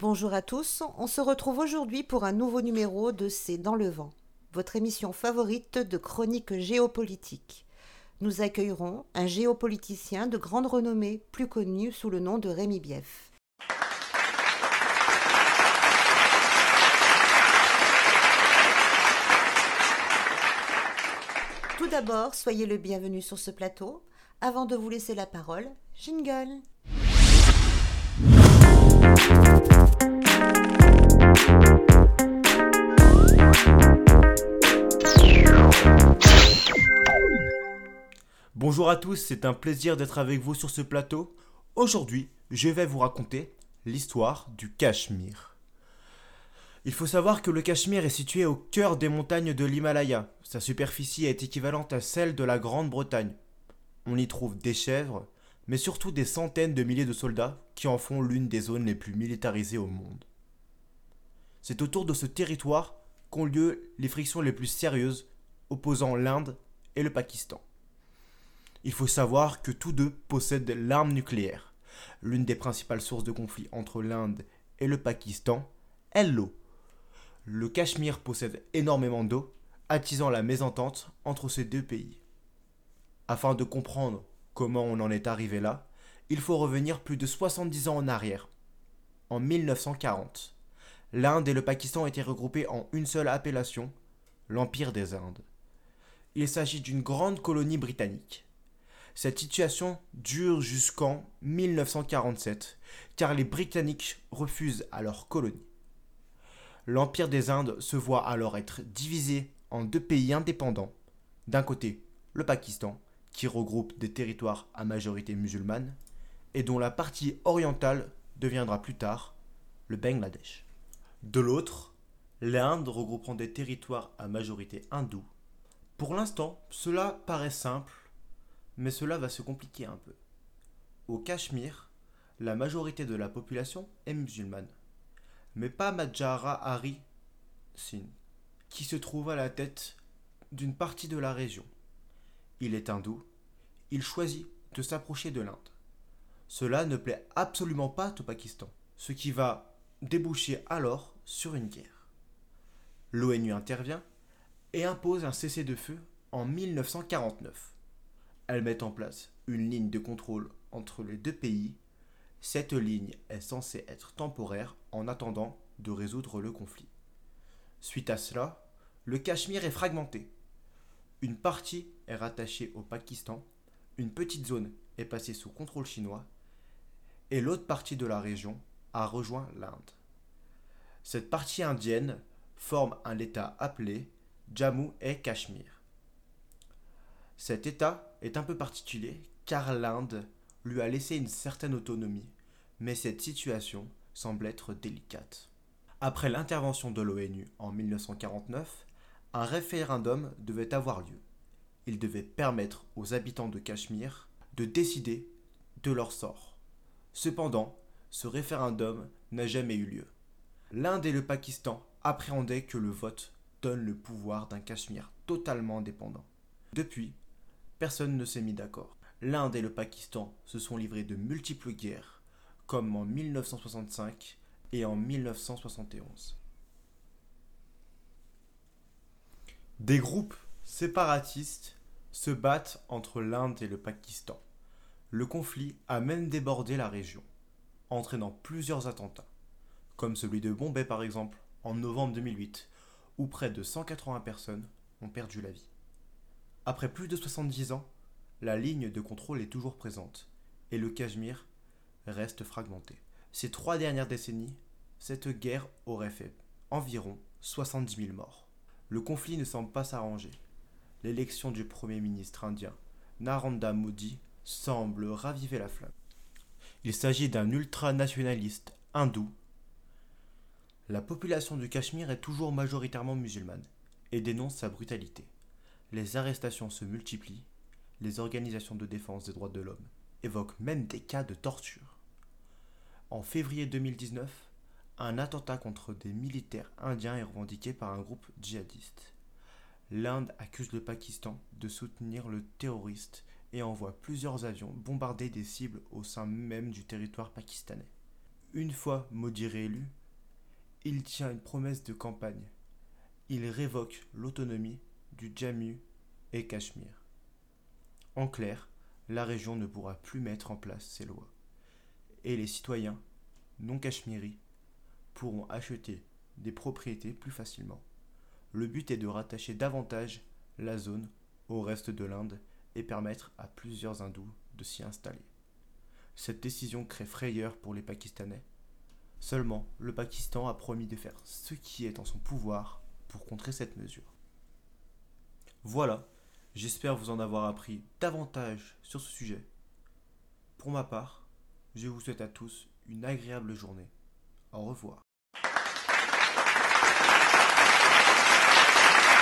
Bonjour à tous, on se retrouve aujourd'hui pour un nouveau numéro de C'est dans le vent, votre émission favorite de chronique géopolitique. Nous accueillerons un géopoliticien de grande renommée, plus connu sous le nom de Rémi Bief. Tout d'abord, soyez le bienvenu sur ce plateau. Avant de vous laisser la parole, jingle. Bonjour à tous, c'est un plaisir d'être avec vous sur ce plateau. Aujourd'hui, je vais vous raconter l'histoire du Cachemire. Il faut savoir que le Cachemire est situé au cœur des montagnes de l'Himalaya. Sa superficie est équivalente à celle de la Grande-Bretagne. On y trouve des chèvres, mais surtout des centaines de milliers de soldats qui en font l'une des zones les plus militarisées au monde. C'est autour de ce territoire qu'ont lieu les frictions les plus sérieuses opposant l'Inde et le Pakistan. Il faut savoir que tous deux possèdent l'arme nucléaire. L'une des principales sources de conflit entre l'Inde et le Pakistan est l'eau. Le Cachemire possède énormément d'eau, attisant la mésentente entre ces deux pays. Afin de comprendre comment on en est arrivé là, il faut revenir plus de 70 ans en arrière. En 1940, l'Inde et le Pakistan étaient regroupés en une seule appellation, l'Empire des Indes. Il s'agit d'une grande colonie britannique. Cette situation dure jusqu'en 1947, car les Britanniques refusent à leur colonie. L'Empire des Indes se voit alors être divisé en deux pays indépendants. D'un côté, le Pakistan, qui regroupe des territoires à majorité musulmane, et dont la partie orientale deviendra plus tard le Bangladesh. De l'autre, l'Inde regroupant des territoires à majorité hindoue. Pour l'instant, cela paraît simple, mais cela va se compliquer un peu. Au Cachemire, la majorité de la population est musulmane, mais pas Madjara Hari Singh, qui se trouve à la tête d'une partie de la région. Il est hindou, il choisit de s'approcher de l'Inde. Cela ne plaît absolument pas au Pakistan, ce qui va déboucher alors sur une guerre. L'ONU intervient et impose un cessez-le-feu en 1949. Elle met en place une ligne de contrôle entre les deux pays. Cette ligne est censée être temporaire en attendant de résoudre le conflit. Suite à cela, le Cachemire est fragmenté. Une partie est rattachée au Pakistan, une petite zone est passée sous contrôle chinois et l'autre partie de la région a rejoint l'Inde. Cette partie indienne forme un État appelé Jammu et Cachemire. Cet État est un peu particulier car l'Inde lui a laissé une certaine autonomie, mais cette situation semble être délicate. Après l'intervention de l'ONU en 1949, un référendum devait avoir lieu. Il devait permettre aux habitants de Cachemire de décider de leur sort. Cependant, ce référendum n'a jamais eu lieu. L'Inde et le Pakistan appréhendaient que le vote donne le pouvoir d'un Cachemire totalement indépendant. Depuis, personne ne s'est mis d'accord. L'Inde et le Pakistan se sont livrés de multiples guerres, comme en 1965 et en 1971. Des groupes séparatistes se battent entre l'Inde et le Pakistan. Le conflit a même débordé la région, entraînant plusieurs attentats, comme celui de Bombay par exemple, en novembre 2008, où près de 180 personnes ont perdu la vie. Après plus de 70 ans, la ligne de contrôle est toujours présente, et le Cachemire reste fragmenté. Ces trois dernières décennies, cette guerre aurait fait environ 70 000 morts. Le conflit ne semble pas s'arranger. L'élection du Premier ministre indien, Narendra Modi, semble raviver la flamme. Il s'agit d'un ultranationaliste hindou. La population du Cachemire est toujours majoritairement musulmane et dénonce sa brutalité. Les arrestations se multiplient, les organisations de défense des droits de l'homme évoquent même des cas de torture. En février 2019, un attentat contre des militaires indiens est revendiqué par un groupe djihadiste. L'Inde accuse le Pakistan de soutenir le terroriste et envoie plusieurs avions bombarder des cibles au sein même du territoire pakistanais. Une fois maudit réélu, il tient une promesse de campagne. Il révoque l'autonomie du Jammu et Cachemire. En clair, la région ne pourra plus mettre en place ses lois. Et les citoyens non cachemiris pourront acheter des propriétés plus facilement. Le but est de rattacher davantage la zone au reste de l'Inde et permettre à plusieurs hindous de s'y installer. Cette décision crée frayeur pour les Pakistanais. Seulement, le Pakistan a promis de faire ce qui est en son pouvoir pour contrer cette mesure. Voilà, j'espère vous en avoir appris davantage sur ce sujet. Pour ma part, je vous souhaite à tous une agréable journée. Au revoir.